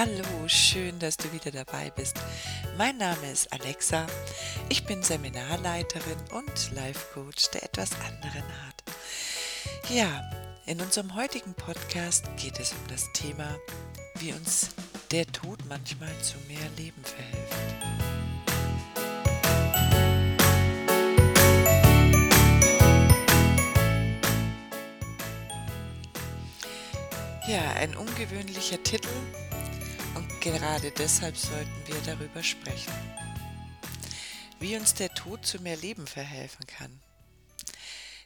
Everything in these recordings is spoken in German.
Hallo, schön, dass du wieder dabei bist. Mein Name ist Alexa. Ich bin Seminarleiterin und Life Coach der etwas anderen Art. Ja, in unserem heutigen Podcast geht es um das Thema, wie uns der Tod manchmal zu mehr Leben verhilft. Ja, ein ungewöhnlicher Titel gerade deshalb sollten wir darüber sprechen. Wie uns der Tod zu mehr Leben verhelfen kann.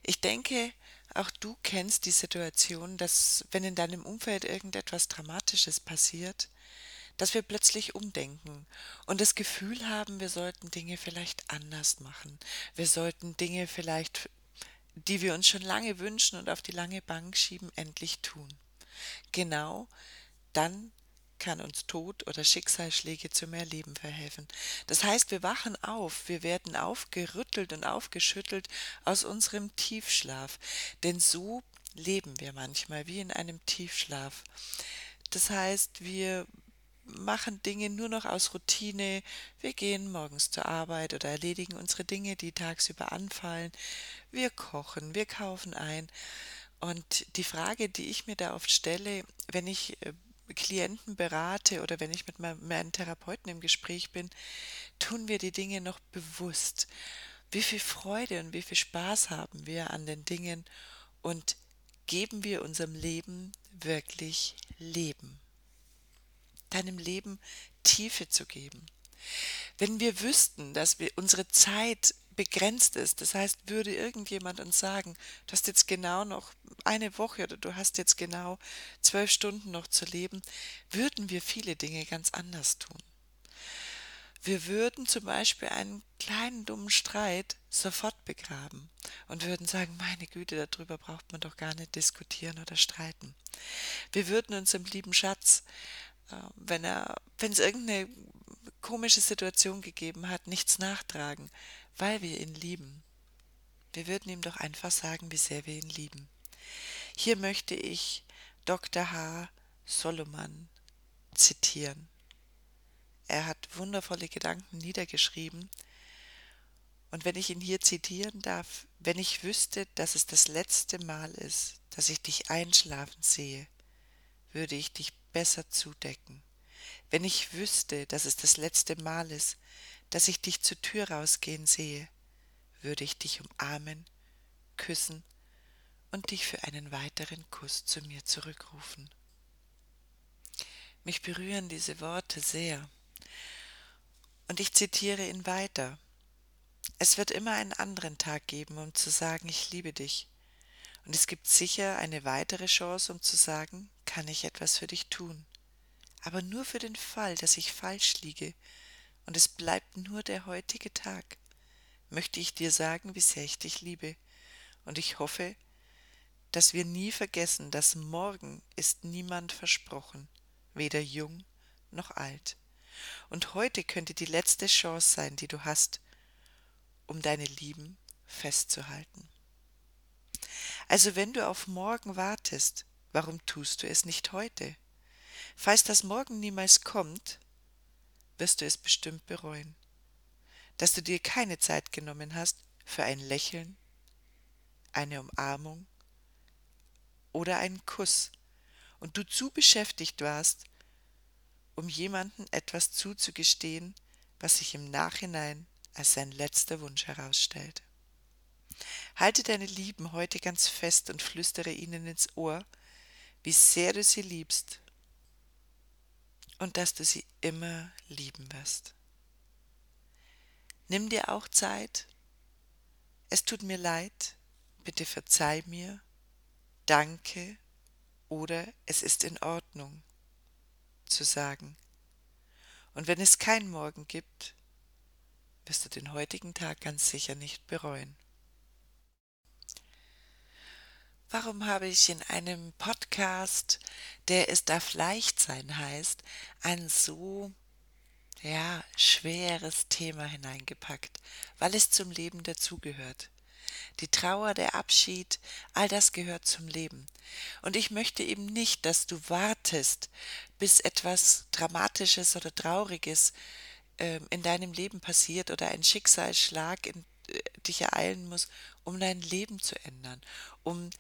Ich denke, auch du kennst die Situation, dass wenn in deinem Umfeld irgendetwas Dramatisches passiert, dass wir plötzlich umdenken und das Gefühl haben, wir sollten Dinge vielleicht anders machen. Wir sollten Dinge vielleicht, die wir uns schon lange wünschen und auf die lange Bank schieben, endlich tun. Genau dann kann uns Tod oder Schicksalsschläge zu mehr Leben verhelfen. Das heißt, wir wachen auf, wir werden aufgerüttelt und aufgeschüttelt aus unserem Tiefschlaf. Denn so leben wir manchmal wie in einem Tiefschlaf. Das heißt, wir machen Dinge nur noch aus Routine. Wir gehen morgens zur Arbeit oder erledigen unsere Dinge, die tagsüber anfallen. Wir kochen, wir kaufen ein. Und die Frage, die ich mir da oft stelle, wenn ich äh, Klienten berate oder wenn ich mit meinen Therapeuten im Gespräch bin, tun wir die Dinge noch bewusst. Wie viel Freude und wie viel Spaß haben wir an den Dingen und geben wir unserem Leben wirklich Leben? Deinem Leben Tiefe zu geben. Wenn wir wüssten, dass wir unsere Zeit begrenzt ist. Das heißt, würde irgendjemand uns sagen, du hast jetzt genau noch eine Woche oder du hast jetzt genau zwölf Stunden noch zu leben, würden wir viele Dinge ganz anders tun. Wir würden zum Beispiel einen kleinen dummen Streit sofort begraben und würden sagen, meine Güte, darüber braucht man doch gar nicht diskutieren oder streiten. Wir würden unserem lieben Schatz, äh, wenn er, wenn es irgendeine komische Situation gegeben hat, nichts nachtragen, weil wir ihn lieben. Wir würden ihm doch einfach sagen, wie sehr wir ihn lieben. Hier möchte ich Dr. H. Solomon zitieren. Er hat wundervolle Gedanken niedergeschrieben. Und wenn ich ihn hier zitieren darf, wenn ich wüsste, dass es das letzte Mal ist, dass ich dich einschlafen sehe, würde ich dich besser zudecken. Wenn ich wüsste, dass es das letzte Mal ist, dass ich dich zur Tür rausgehen sehe, würde ich dich umarmen, küssen und dich für einen weiteren Kuss zu mir zurückrufen. Mich berühren diese Worte sehr. Und ich zitiere ihn weiter. Es wird immer einen anderen Tag geben, um zu sagen, ich liebe dich. Und es gibt sicher eine weitere Chance, um zu sagen, kann ich etwas für dich tun. Aber nur für den Fall, dass ich falsch liege und es bleibt nur der heutige Tag, möchte ich dir sagen, wie sehr ich dich liebe, und ich hoffe, dass wir nie vergessen, dass morgen ist niemand versprochen, weder jung noch alt. Und heute könnte die letzte Chance sein, die du hast, um deine Lieben festzuhalten. Also wenn du auf morgen wartest, warum tust du es nicht heute? Falls das morgen niemals kommt, wirst du es bestimmt bereuen, dass du dir keine Zeit genommen hast für ein Lächeln, eine Umarmung oder einen Kuss und du zu beschäftigt warst, um jemanden etwas zuzugestehen, was sich im Nachhinein als sein letzter Wunsch herausstellt. Halte deine Lieben heute ganz fest und flüstere ihnen ins Ohr, wie sehr du sie liebst und dass du sie immer lieben wirst. Nimm dir auch Zeit. Es tut mir leid, bitte verzeih mir, danke oder es ist in Ordnung zu sagen. Und wenn es kein Morgen gibt, wirst du den heutigen Tag ganz sicher nicht bereuen. Warum habe ich in einem Podcast, der Es darf leicht sein heißt, ein so ja, schweres Thema hineingepackt, weil es zum Leben dazugehört. Die Trauer, der Abschied, all das gehört zum Leben. Und ich möchte eben nicht, dass du wartest, bis etwas Dramatisches oder Trauriges äh, in deinem Leben passiert oder ein Schicksalsschlag in, äh, dich ereilen muss, um dein Leben zu ändern, um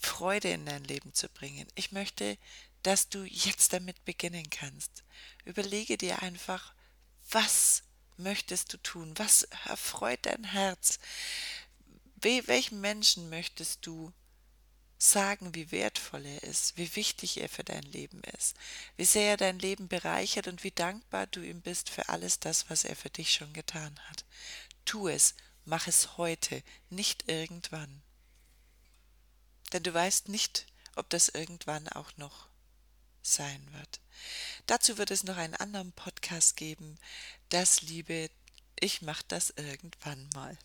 Freude in dein Leben zu bringen. Ich möchte, dass du jetzt damit beginnen kannst. Überlege dir einfach, was möchtest du tun? Was erfreut dein Herz? welchem Menschen möchtest du sagen, wie wertvoll er ist, wie wichtig er für dein Leben ist, wie sehr er dein Leben bereichert und wie dankbar du ihm bist für alles das, was er für dich schon getan hat. Tu es, mach es heute, nicht irgendwann. Denn du weißt nicht, ob das irgendwann auch noch sein wird. Dazu wird es noch einen anderen Podcast geben. Das Liebe, ich mach das irgendwann mal.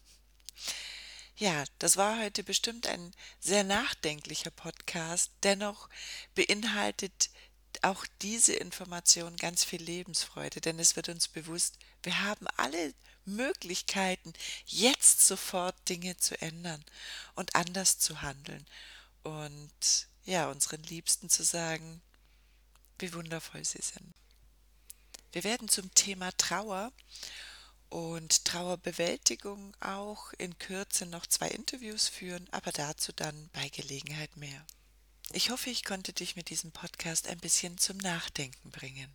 Ja, das war heute bestimmt ein sehr nachdenklicher Podcast. Dennoch beinhaltet auch diese Information ganz viel Lebensfreude, denn es wird uns bewusst, wir haben alle Möglichkeiten, jetzt sofort Dinge zu ändern und anders zu handeln und ja, unseren Liebsten zu sagen, wie wundervoll sie sind. Wir werden zum Thema Trauer und Trauerbewältigung auch in Kürze noch zwei Interviews führen, aber dazu dann bei Gelegenheit mehr. Ich hoffe, ich konnte dich mit diesem Podcast ein bisschen zum Nachdenken bringen.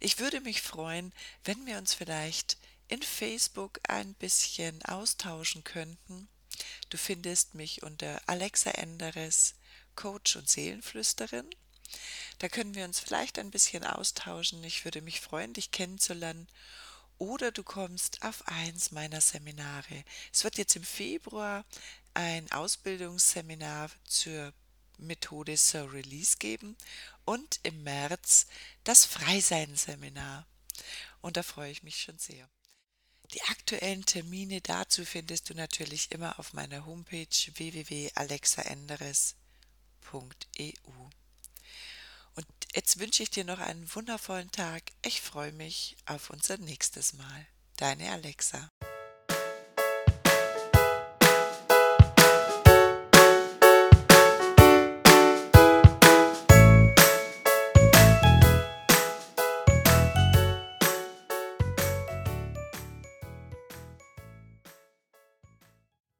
Ich würde mich freuen, wenn wir uns vielleicht in Facebook ein bisschen austauschen könnten. Du findest mich unter Alexa Enderes, Coach und Seelenflüsterin. Da können wir uns vielleicht ein bisschen austauschen. Ich würde mich freuen, dich kennenzulernen. Oder du kommst auf eins meiner Seminare. Es wird jetzt im Februar ein Ausbildungsseminar zur Methode So Release geben und im März das Freisein-Seminar. Und da freue ich mich schon sehr. Die aktuellen Termine dazu findest du natürlich immer auf meiner Homepage www.alexaenderes.eu. Und jetzt wünsche ich dir noch einen wundervollen Tag. Ich freue mich auf unser nächstes Mal. Deine Alexa.